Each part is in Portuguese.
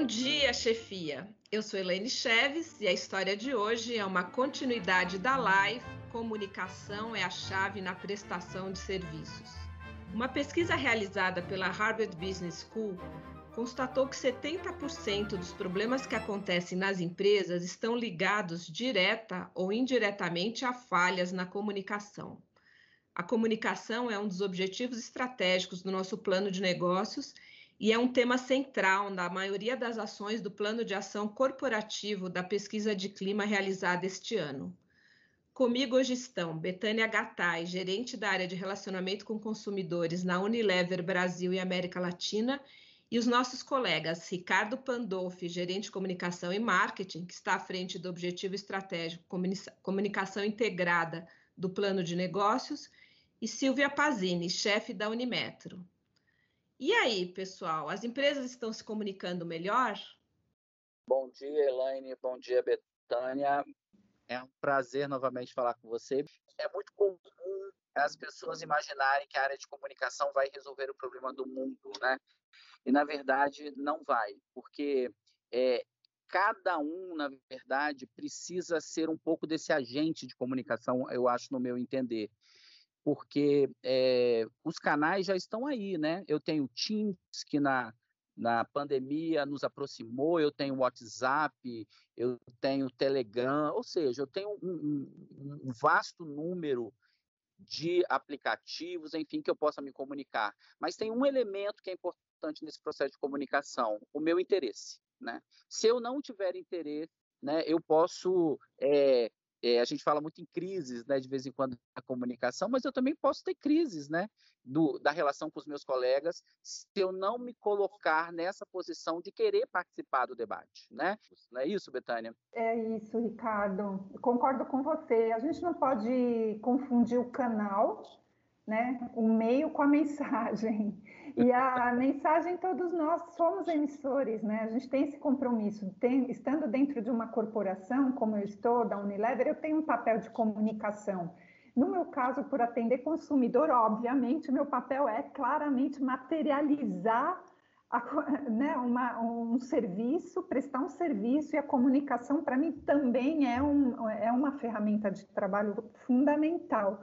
Bom dia, chefia. Eu sou Elaine Cheves e a história de hoje é uma continuidade da live Comunicação é a chave na prestação de serviços. Uma pesquisa realizada pela Harvard Business School constatou que 70% dos problemas que acontecem nas empresas estão ligados direta ou indiretamente a falhas na comunicação. A comunicação é um dos objetivos estratégicos do nosso plano de negócios e é um tema central na maioria das ações do Plano de Ação Corporativo da Pesquisa de Clima realizada este ano. Comigo hoje estão Betânia Gattai, gerente da área de relacionamento com consumidores na Unilever Brasil e América Latina, e os nossos colegas Ricardo Pandolfi, gerente de comunicação e marketing, que está à frente do objetivo estratégico comunicação integrada do plano de negócios, e Silvia Pazini, chefe da Unimetro. E aí, pessoal, as empresas estão se comunicando melhor? Bom dia, Elaine. Bom dia, Betânia. É um prazer novamente falar com você. É muito comum as pessoas imaginarem que a área de comunicação vai resolver o problema do mundo, né? E na verdade não vai, porque é, cada um, na verdade, precisa ser um pouco desse agente de comunicação, eu acho, no meu entender porque é, os canais já estão aí, né? Eu tenho Teams, que na, na pandemia nos aproximou, eu tenho WhatsApp, eu tenho Telegram, ou seja, eu tenho um, um, um vasto número de aplicativos, enfim, que eu possa me comunicar. Mas tem um elemento que é importante nesse processo de comunicação, o meu interesse. Né? Se eu não tiver interesse, né, eu posso é, é, a gente fala muito em crises, né, de vez em quando na comunicação, mas eu também posso ter crises, né, do, da relação com os meus colegas, se eu não me colocar nessa posição de querer participar do debate, né? Não é isso, Betânia? É isso, Ricardo. Concordo com você. A gente não pode confundir o canal né, o meio com a mensagem. E a mensagem, todos nós somos emissores, né? A gente tem esse compromisso. Tem, estando dentro de uma corporação, como eu estou, da Unilever, eu tenho um papel de comunicação. No meu caso, por atender consumidor, obviamente, meu papel é claramente materializar a, né, uma, um serviço, prestar um serviço, e a comunicação, para mim, também é, um, é uma ferramenta de trabalho fundamental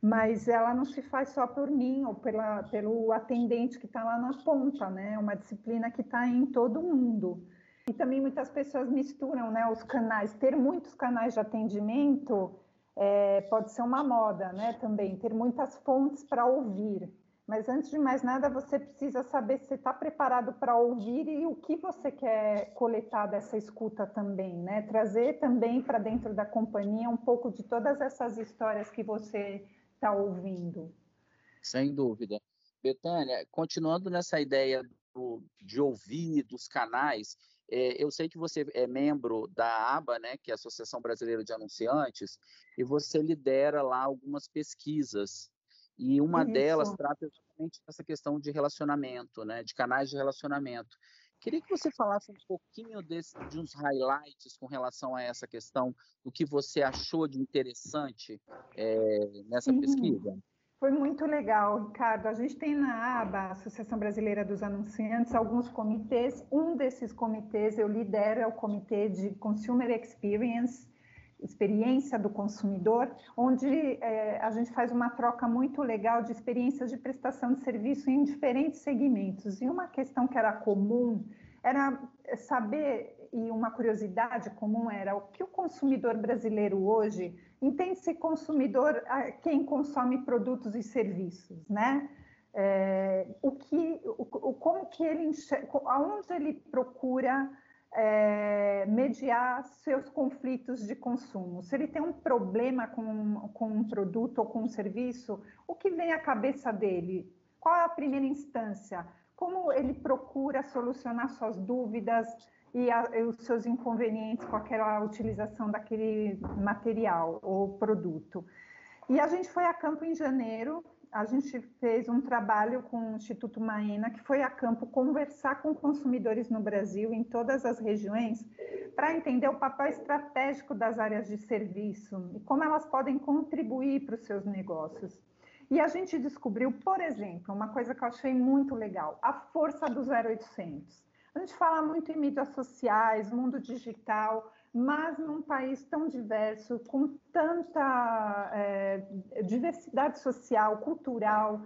mas ela não se faz só por mim ou pela, pelo atendente que está lá na ponta, né? É uma disciplina que está em todo mundo. E também muitas pessoas misturam né, os canais. Ter muitos canais de atendimento é, pode ser uma moda, né? Também ter muitas fontes para ouvir. Mas antes de mais nada, você precisa saber se está preparado para ouvir e o que você quer coletar dessa escuta também, né? Trazer também para dentro da companhia um pouco de todas essas histórias que você está ouvindo. Sem dúvida. Betânia, continuando nessa ideia do, de ouvir, dos canais, é, eu sei que você é membro da ABA, né, que é a Associação Brasileira de Anunciantes, e você lidera lá algumas pesquisas. E uma Isso. delas trata exatamente dessa questão de relacionamento, né, de canais de relacionamento. Queria que você falasse um pouquinho desse, de uns highlights com relação a essa questão, do que você achou de interessante é, nessa Sim. pesquisa. Foi muito legal, Ricardo. A gente tem na aba, Associação Brasileira dos Anunciantes, alguns comitês. Um desses comitês eu lidero é o Comitê de Consumer Experience, experiência do consumidor, onde é, a gente faz uma troca muito legal de experiências de prestação de serviço em diferentes segmentos. E uma questão que era comum era saber, e uma curiosidade comum era o que o consumidor brasileiro hoje entende ser consumidor quem consome produtos e serviços, né? É, o que, o, como que ele aonde ele procura é, mediar seus conflitos de consumo. Se ele tem um problema com, com um produto ou com um serviço, o que vem à cabeça dele? Qual é a primeira instância? Como ele procura solucionar suas dúvidas e, a, e os seus inconvenientes com aquela utilização daquele material ou produto? E a gente foi a campo em janeiro a gente fez um trabalho com o Instituto Maena, que foi a campo conversar com consumidores no Brasil, em todas as regiões, para entender o papel estratégico das áreas de serviço e como elas podem contribuir para os seus negócios. E a gente descobriu, por exemplo, uma coisa que eu achei muito legal: a força do 0800. A gente fala muito em mídias sociais, mundo digital, mas num país tão diverso, com tanta é, diversidade social, cultural,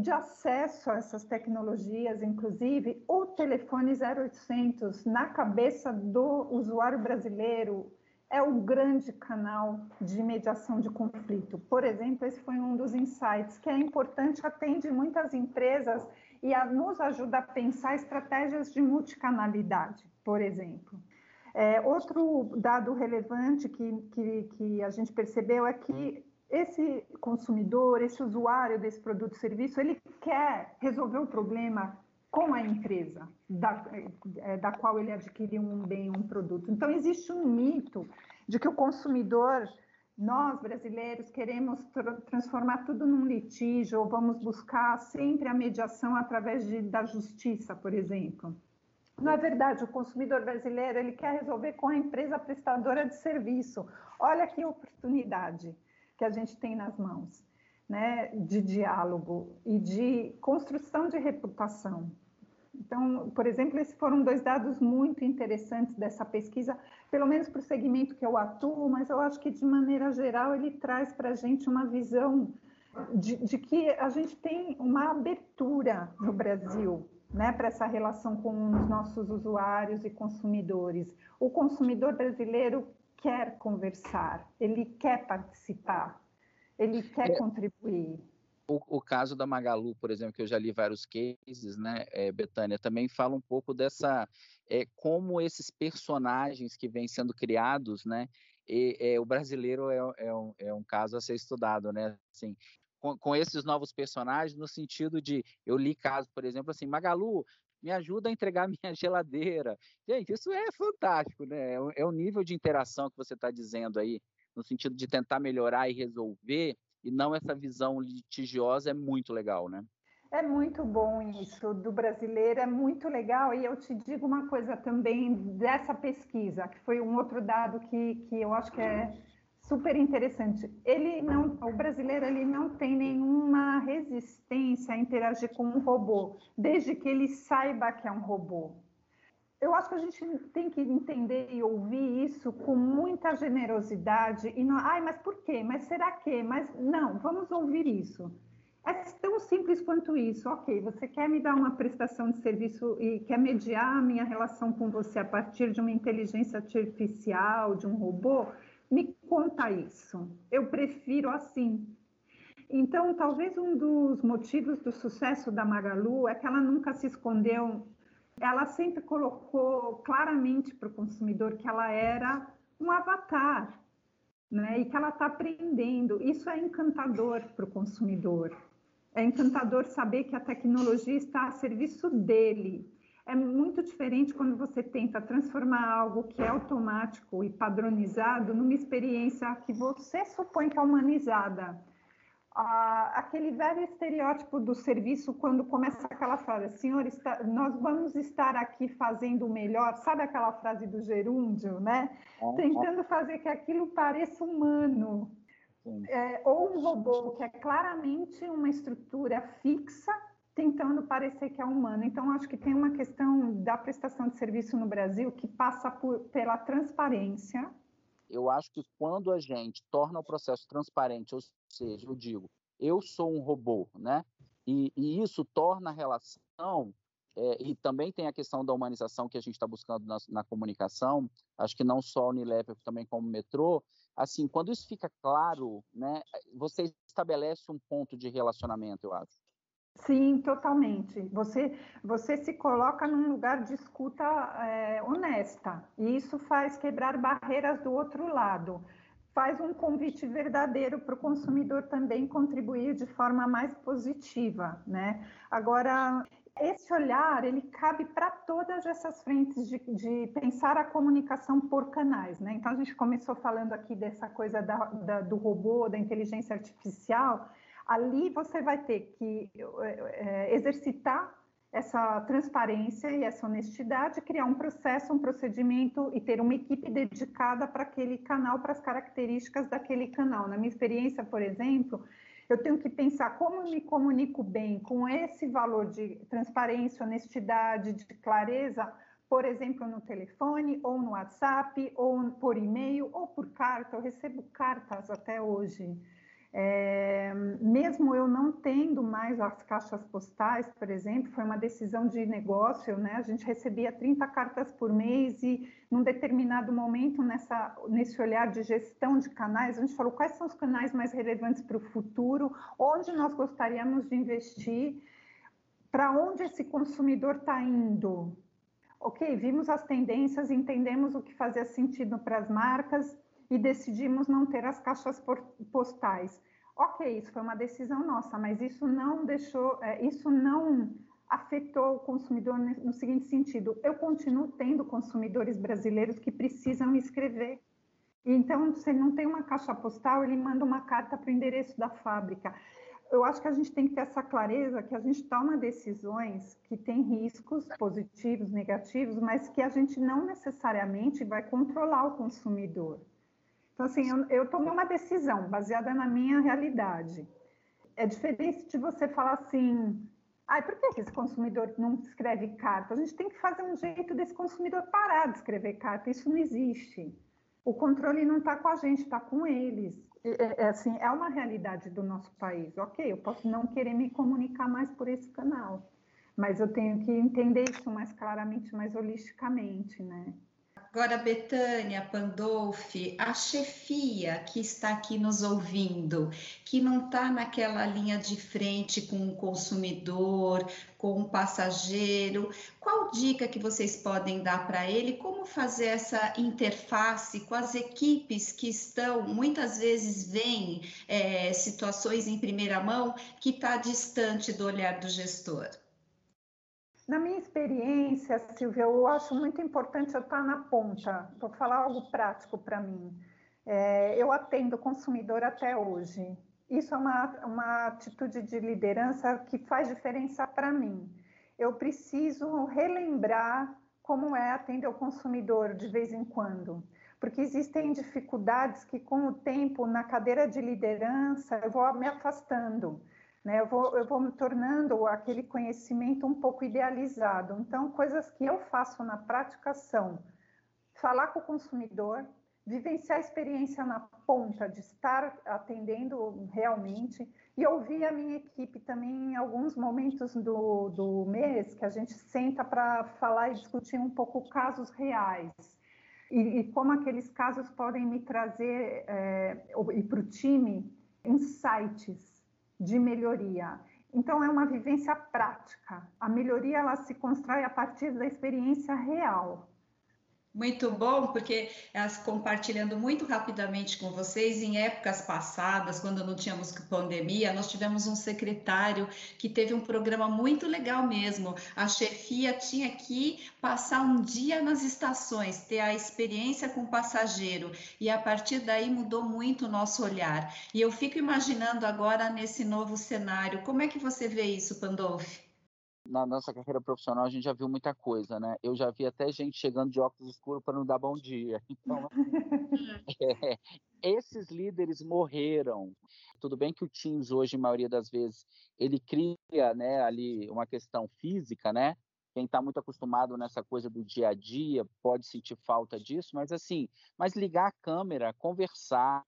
de acesso a essas tecnologias, inclusive, o telefone 0800 na cabeça do usuário brasileiro é o grande canal de mediação de conflito. Por exemplo, esse foi um dos insights que é importante, atende muitas empresas e a, nos ajuda a pensar estratégias de multicanalidade, por exemplo. É, outro dado relevante que, que, que a gente percebeu é que esse consumidor, esse usuário desse produto e serviço, ele quer resolver o problema com a empresa da, é, da qual ele adquiriu um bem, um produto. Então, existe um mito de que o consumidor, nós brasileiros, queremos tra transformar tudo num litígio ou vamos buscar sempre a mediação através de, da justiça, por exemplo. Não é verdade, o consumidor brasileiro ele quer resolver com a empresa prestadora de serviço. Olha que oportunidade que a gente tem nas mãos, né, de diálogo e de construção de reputação. Então, por exemplo, esses foram dois dados muito interessantes dessa pesquisa, pelo menos para o segmento que eu atuo, mas eu acho que, de maneira geral, ele traz para a gente uma visão de, de, que a gente tem uma abertura no Brasil né, para essa relação com os nossos usuários e consumidores. O consumidor brasileiro quer conversar, ele quer participar, ele quer é, contribuir. O, o, caso da Magalu, por exemplo, que eu já li vários cases, né, é, Betânia, também fala um pouco dessa, é, como esses personagens que vêm sendo criados, né, e, é, o brasileiro é, é, um, é um caso a ser estudado, né, assim, com, com, esses novos personagens, no sentido de, eu li casos, por exemplo, assim, Magalu, me ajuda a entregar minha geladeira. Gente, isso é fantástico, né? É o é nível de interação que você está dizendo aí, no sentido de tentar melhorar e resolver, e não essa visão litigiosa, é muito legal, né? É muito bom isso do brasileiro, é muito legal. E eu te digo uma coisa também dessa pesquisa, que foi um outro dado que, que eu acho que é super interessante. Ele não, o brasileiro ele não tem nenhuma resistência a interagir com um robô, desde que ele saiba que é um robô. Eu acho que a gente tem que entender e ouvir isso com muita generosidade e não, ai, mas por quê? Mas será que? Mas não, vamos ouvir isso. É tão simples quanto isso. Ok, você quer me dar uma prestação de serviço e quer mediar a minha relação com você a partir de uma inteligência artificial, de um robô? Me conta isso. Eu prefiro assim. Então, talvez um dos motivos do sucesso da Magalu é que ela nunca se escondeu. Ela sempre colocou claramente para o consumidor que ela era um avatar, né? E que ela está aprendendo. Isso é encantador para o consumidor. É encantador saber que a tecnologia está a serviço dele é muito diferente quando você tenta transformar algo que é automático e padronizado numa experiência que você supõe que é humanizada. Ah, aquele velho estereótipo do serviço, quando começa aquela frase, senhor, está, nós vamos estar aqui fazendo o melhor, sabe aquela frase do gerúndio, né? Tentando fazer que aquilo pareça humano. É, ou um robô que é claramente uma estrutura fixa tentando parecer que é humano. Então, acho que tem uma questão da prestação de serviço no Brasil que passa por, pela transparência. Eu acho que quando a gente torna o processo transparente, ou seja, eu digo, eu sou um robô, né? E, e isso torna a relação, é, e também tem a questão da humanização que a gente está buscando na, na, comunicação, acho que não só o Unilever, também como o metrô, assim, quando isso fica claro, né, você estabelece um ponto de relacionamento, eu acho. Sim, totalmente. Você, você se coloca num lugar de escuta é, honesta, e isso faz quebrar barreiras do outro lado. Faz um convite verdadeiro para o consumidor também contribuir de forma mais positiva, né? Agora, esse olhar, ele cabe para todas essas frentes de, de, pensar a comunicação por canais, né? Então, a gente começou falando aqui dessa coisa da, da, do robô, da inteligência artificial, Ali você vai ter que é, exercitar essa transparência e essa honestidade, criar um processo, um procedimento e ter uma equipe dedicada para aquele canal, para as características daquele canal. Na minha experiência, por exemplo, Eu tenho que pensar como me comunico bem com esse valor de transparência, honestidade, de clareza, por exemplo, no telefone, ou no WhatsApp, ou por e-mail, ou por carta. Eu recebo cartas até hoje é, mesmo eu não tendo mais as caixas postais, por exemplo, foi uma decisão de negócio, né? A gente recebia 30 cartas por mês e, num determinado momento, nessa, nesse olhar de gestão de canais, a gente falou quais são os canais mais relevantes para o futuro, onde nós gostaríamos de investir, para onde esse consumidor está indo. Ok, vimos as tendências, entendemos o que fazia sentido para as marcas, e decidimos não ter as caixas postais. Ok, isso foi uma decisão nossa, mas isso não deixou, é, isso não afetou o consumidor no seguinte sentido: eu continuo tendo consumidores brasileiros que precisam escrever. Então, se ele não tem uma caixa postal, ele manda uma carta para o endereço da fábrica. Eu acho que a gente tem que ter essa clareza que a gente toma decisões que têm riscos positivos, negativos, mas que a gente não necessariamente vai controlar o consumidor. Então, assim, eu, eu tomei uma decisão baseada na minha realidade. É diferente de você falar assim, Ai, por que esse consumidor não escreve carta? A gente tem que fazer um jeito desse consumidor parar de escrever carta. Isso não existe. O controle não está com a gente, está com eles. É, é, assim, é uma realidade do nosso país. Ok, eu posso não querer me comunicar mais por esse canal, mas eu tenho que entender isso mais claramente, mais holisticamente, né? Agora, Betânia, Pandolfi, a chefia que está aqui nos ouvindo, que não está naquela linha de frente com o consumidor, com o passageiro, qual dica que vocês podem dar para ele? Como fazer essa interface com as equipes que estão, muitas vezes veem é, situações em primeira mão que está distante do olhar do gestor? Na minha experiência, Silvia, eu acho muito importante eu estar na ponta. Vou falar algo prático para mim. É, eu atendo consumidor até hoje. Isso é uma, uma atitude de liderança que faz diferença para mim. Eu preciso relembrar como é atender o consumidor de vez em quando, porque existem dificuldades que, com o tempo, na cadeira de liderança, eu vou me afastando né? Eu vou, eu vou me tornando aquele conhecimento um pouco idealizado. Então, coisas que eu faço na prática são falar com o consumidor, vivenciar a experiência na ponta de estar atendendo realmente e ouvir a minha equipe também em alguns momentos do, do mês que a gente senta para falar e discutir um pouco casos reais e, e como aqueles casos podem me trazer é, e para o time insights de melhoria. Então, é uma vivência prática. A melhoria ela se constrói a partir da experiência real. Muito bom, porque compartilhando muito rapidamente com vocês, em épocas passadas, quando não tínhamos pandemia, nós tivemos um secretário que teve um programa muito legal mesmo. A chefia tinha que passar um dia nas estações, ter a experiência com o passageiro, e a partir daí mudou muito o nosso olhar. E eu fico imaginando agora nesse novo cenário, como é que você vê isso, Pandolfi? Na nossa carreira profissional a gente já viu muita coisa, né? Eu já vi até gente chegando de óculos escuros para não dar bom dia. Então, é, esses líderes morreram. Tudo bem que o Teams hoje, a maioria das vezes, ele cria, né, ali uma questão física, né? Quem está muito acostumado nessa coisa do dia a dia pode sentir falta disso, mas assim, mas ligar a câmera, conversar,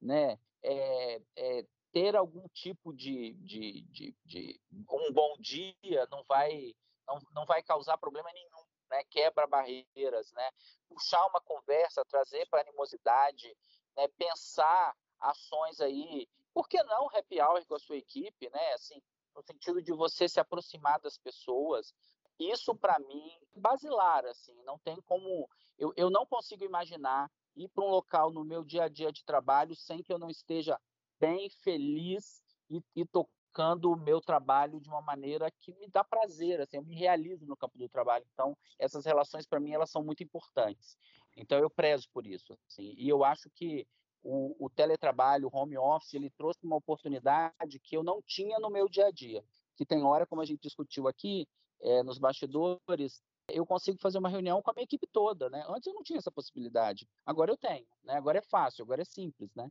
né? É, é, ter algum tipo de, de, de, de, um bom dia não vai não, não vai causar problema nenhum né quebra barreiras né. Puxar uma conversa trazer para animosidade né pensar ações aí. Por que não happy hour com a sua equipe né assim no sentido de você se aproximar das pessoas? Isso para mim basilar assim não tem como eu, eu não consigo imaginar ir para um local no meu dia a dia de trabalho sem que eu não esteja bem, feliz e, e tocando o meu trabalho de uma maneira que me dá prazer, assim, eu me realizo no campo do trabalho. Então, essas relações para mim elas são muito importantes. Então, eu prezo por isso. Assim, e eu acho que o, o teletrabalho, o home office, ele trouxe uma oportunidade que eu não tinha no meu dia a dia. Que tem hora, como a gente discutiu aqui, é, nos bastidores, eu consigo fazer uma reunião com a minha equipe toda, né? Antes eu não tinha essa possibilidade, agora eu tenho, né? Agora é fácil, agora é simples, né?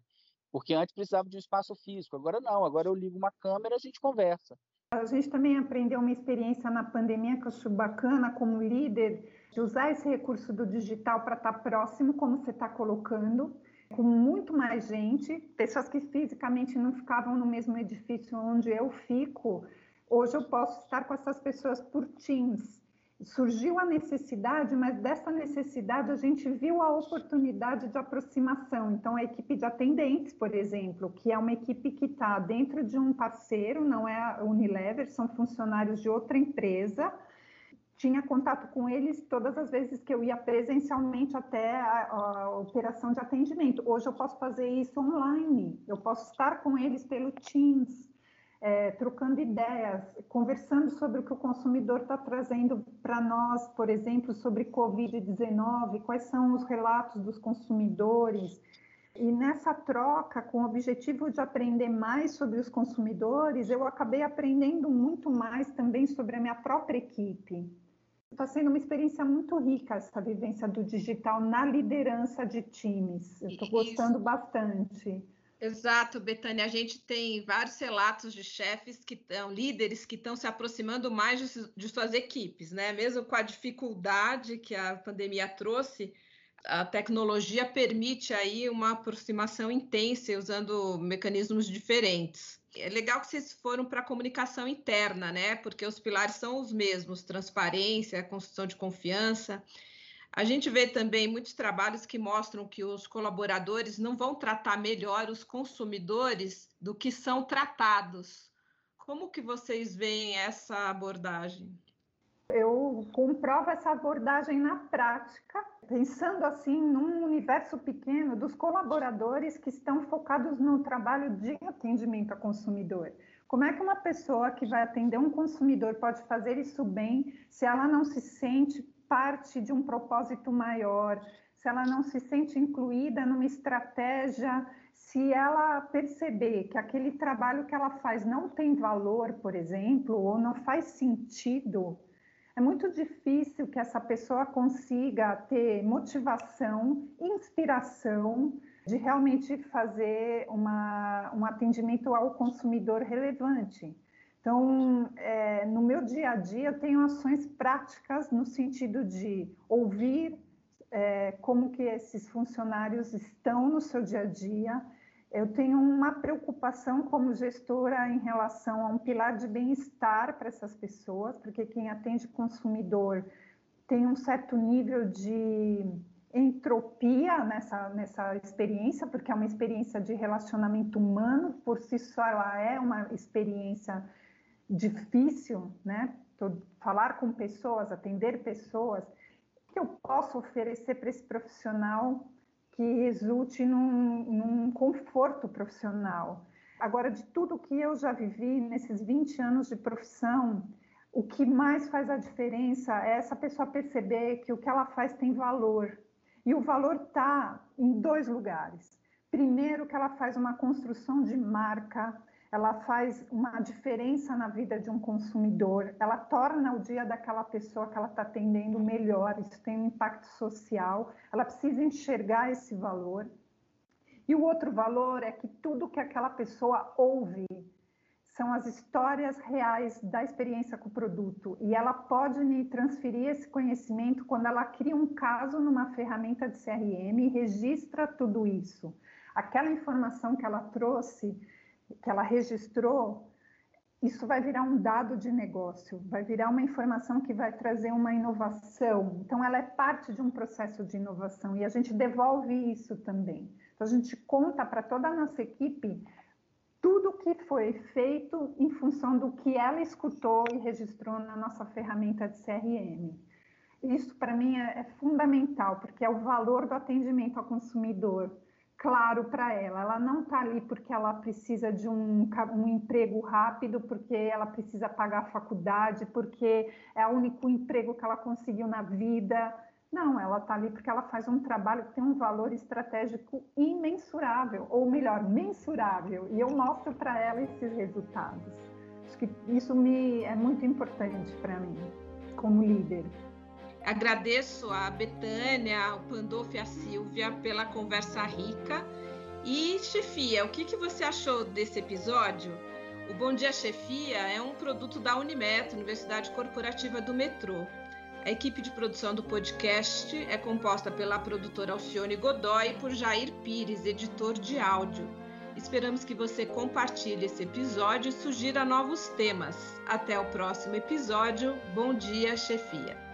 Porque antes precisava de um espaço físico, agora não, agora eu ligo uma câmera e a gente conversa. A gente também aprendeu uma experiência na pandemia que eu acho bacana como líder, de usar esse recurso do digital para estar tá próximo, como você está colocando, com muito mais gente, pessoas que fisicamente não ficavam no mesmo edifício onde eu fico. Hoje eu posso estar com essas pessoas por Teams surgiu a necessidade, mas dessa necessidade a gente viu a oportunidade de aproximação. Então, a equipe de atendentes, por exemplo, que é uma equipe que está dentro de um parceiro, não é a Unilever, são funcionários de outra empresa. Tinha contato com eles todas as vezes que eu ia presencialmente até a, a operação de atendimento. Hoje eu posso fazer isso online, eu posso estar com eles pelo Teams é, trocando ideias, conversando sobre o que o consumidor está trazendo para nós, por exemplo, sobre Covid-19, quais são os relatos dos consumidores. E nessa troca, com o objetivo de aprender mais sobre os consumidores, eu acabei aprendendo muito mais também sobre a minha própria equipe. Está sendo uma experiência muito rica essa vivência do digital na liderança de times. Eu estou gostando bastante. Exato, Betânia. A gente tem vários relatos de chefes que estão, líderes que estão se aproximando mais de, de, suas equipes, né? Mesmo com a dificuldade que a pandemia trouxe, a tecnologia permite aí uma aproximação intensa usando mecanismos diferentes. É legal que vocês foram para a comunicação interna, né? Porque os pilares são os mesmos: transparência, construção de confiança. A gente vê também muitos trabalhos que mostram que os colaboradores não vão tratar melhor os consumidores do que são tratados. Como que vocês veem essa abordagem? Eu comprovo essa abordagem na prática, pensando assim num universo pequeno dos colaboradores que estão focados no trabalho de atendimento a consumidor. Como é que uma pessoa que vai atender um consumidor pode fazer isso bem se ela não se sente parte de um propósito maior, se ela não se sente incluída numa estratégia, se ela perceber que aquele trabalho que ela faz não tem valor, por exemplo, ou não faz sentido, é muito difícil que essa pessoa consiga ter motivação, inspiração de realmente fazer uma, um atendimento ao consumidor relevante. Então, é, no meu dia a dia, eu tenho ações práticas no sentido de ouvir é, como que esses funcionários estão no seu dia a dia. Eu tenho uma preocupação como gestora em relação a um pilar de bem-estar para essas pessoas, porque quem atende consumidor tem um certo nível de entropia nessa, nessa experiência, porque é uma experiência de relacionamento humano, por si só ela é uma experiência difícil, né? Falar com pessoas, atender pessoas, que eu posso oferecer para esse profissional que resulte num, num conforto profissional. Agora, de tudo que eu já vivi nesses 20 anos de profissão, o que mais faz a diferença é essa pessoa perceber que o que ela faz tem valor. E o valor está em dois lugares. Primeiro, que ela faz uma construção de marca, ela faz uma diferença na vida de um consumidor, ela torna o dia daquela pessoa que ela está atendendo melhor, isso tem um impacto social, ela precisa enxergar esse valor. E o outro valor é que tudo que aquela pessoa ouve são as histórias reais da experiência com o produto e ela pode me transferir esse conhecimento quando ela cria um caso numa ferramenta de CRM e registra tudo isso. Aquela informação que ela trouxe que ela registrou, isso vai virar um dado de negócio, vai virar uma informação que vai trazer uma inovação. Então, ela é parte de um processo de inovação e a gente devolve isso também. Então, a gente conta para toda a nossa equipe tudo que foi feito em função do que ela escutou e registrou na nossa ferramenta de CRM. Isso, para mim, é, é fundamental, porque é o valor do atendimento ao consumidor claro para ela. Ela não está ali porque ela precisa de um, um, emprego rápido, porque ela precisa pagar a faculdade, porque é o único emprego que ela conseguiu na vida. Não, ela está ali porque ela faz um trabalho que tem um valor estratégico imensurável, ou melhor, mensurável. E eu mostro para ela esses resultados. Acho que isso me é muito importante para mim, como líder. Agradeço a Betânia, ao Pandolfo e a Silvia pela conversa rica E, chefia, o que, que você achou desse episódio? O Bom Dia Chefia é um produto da Unimet, Universidade Corporativa do Metrô. A equipe de produção do podcast é composta pela produtora Alcione Godoy e por Jair Pires, editor de áudio. Esperamos que você compartilhe esse episódio e sugira novos temas. Até o próximo episódio. Bom dia, chefia!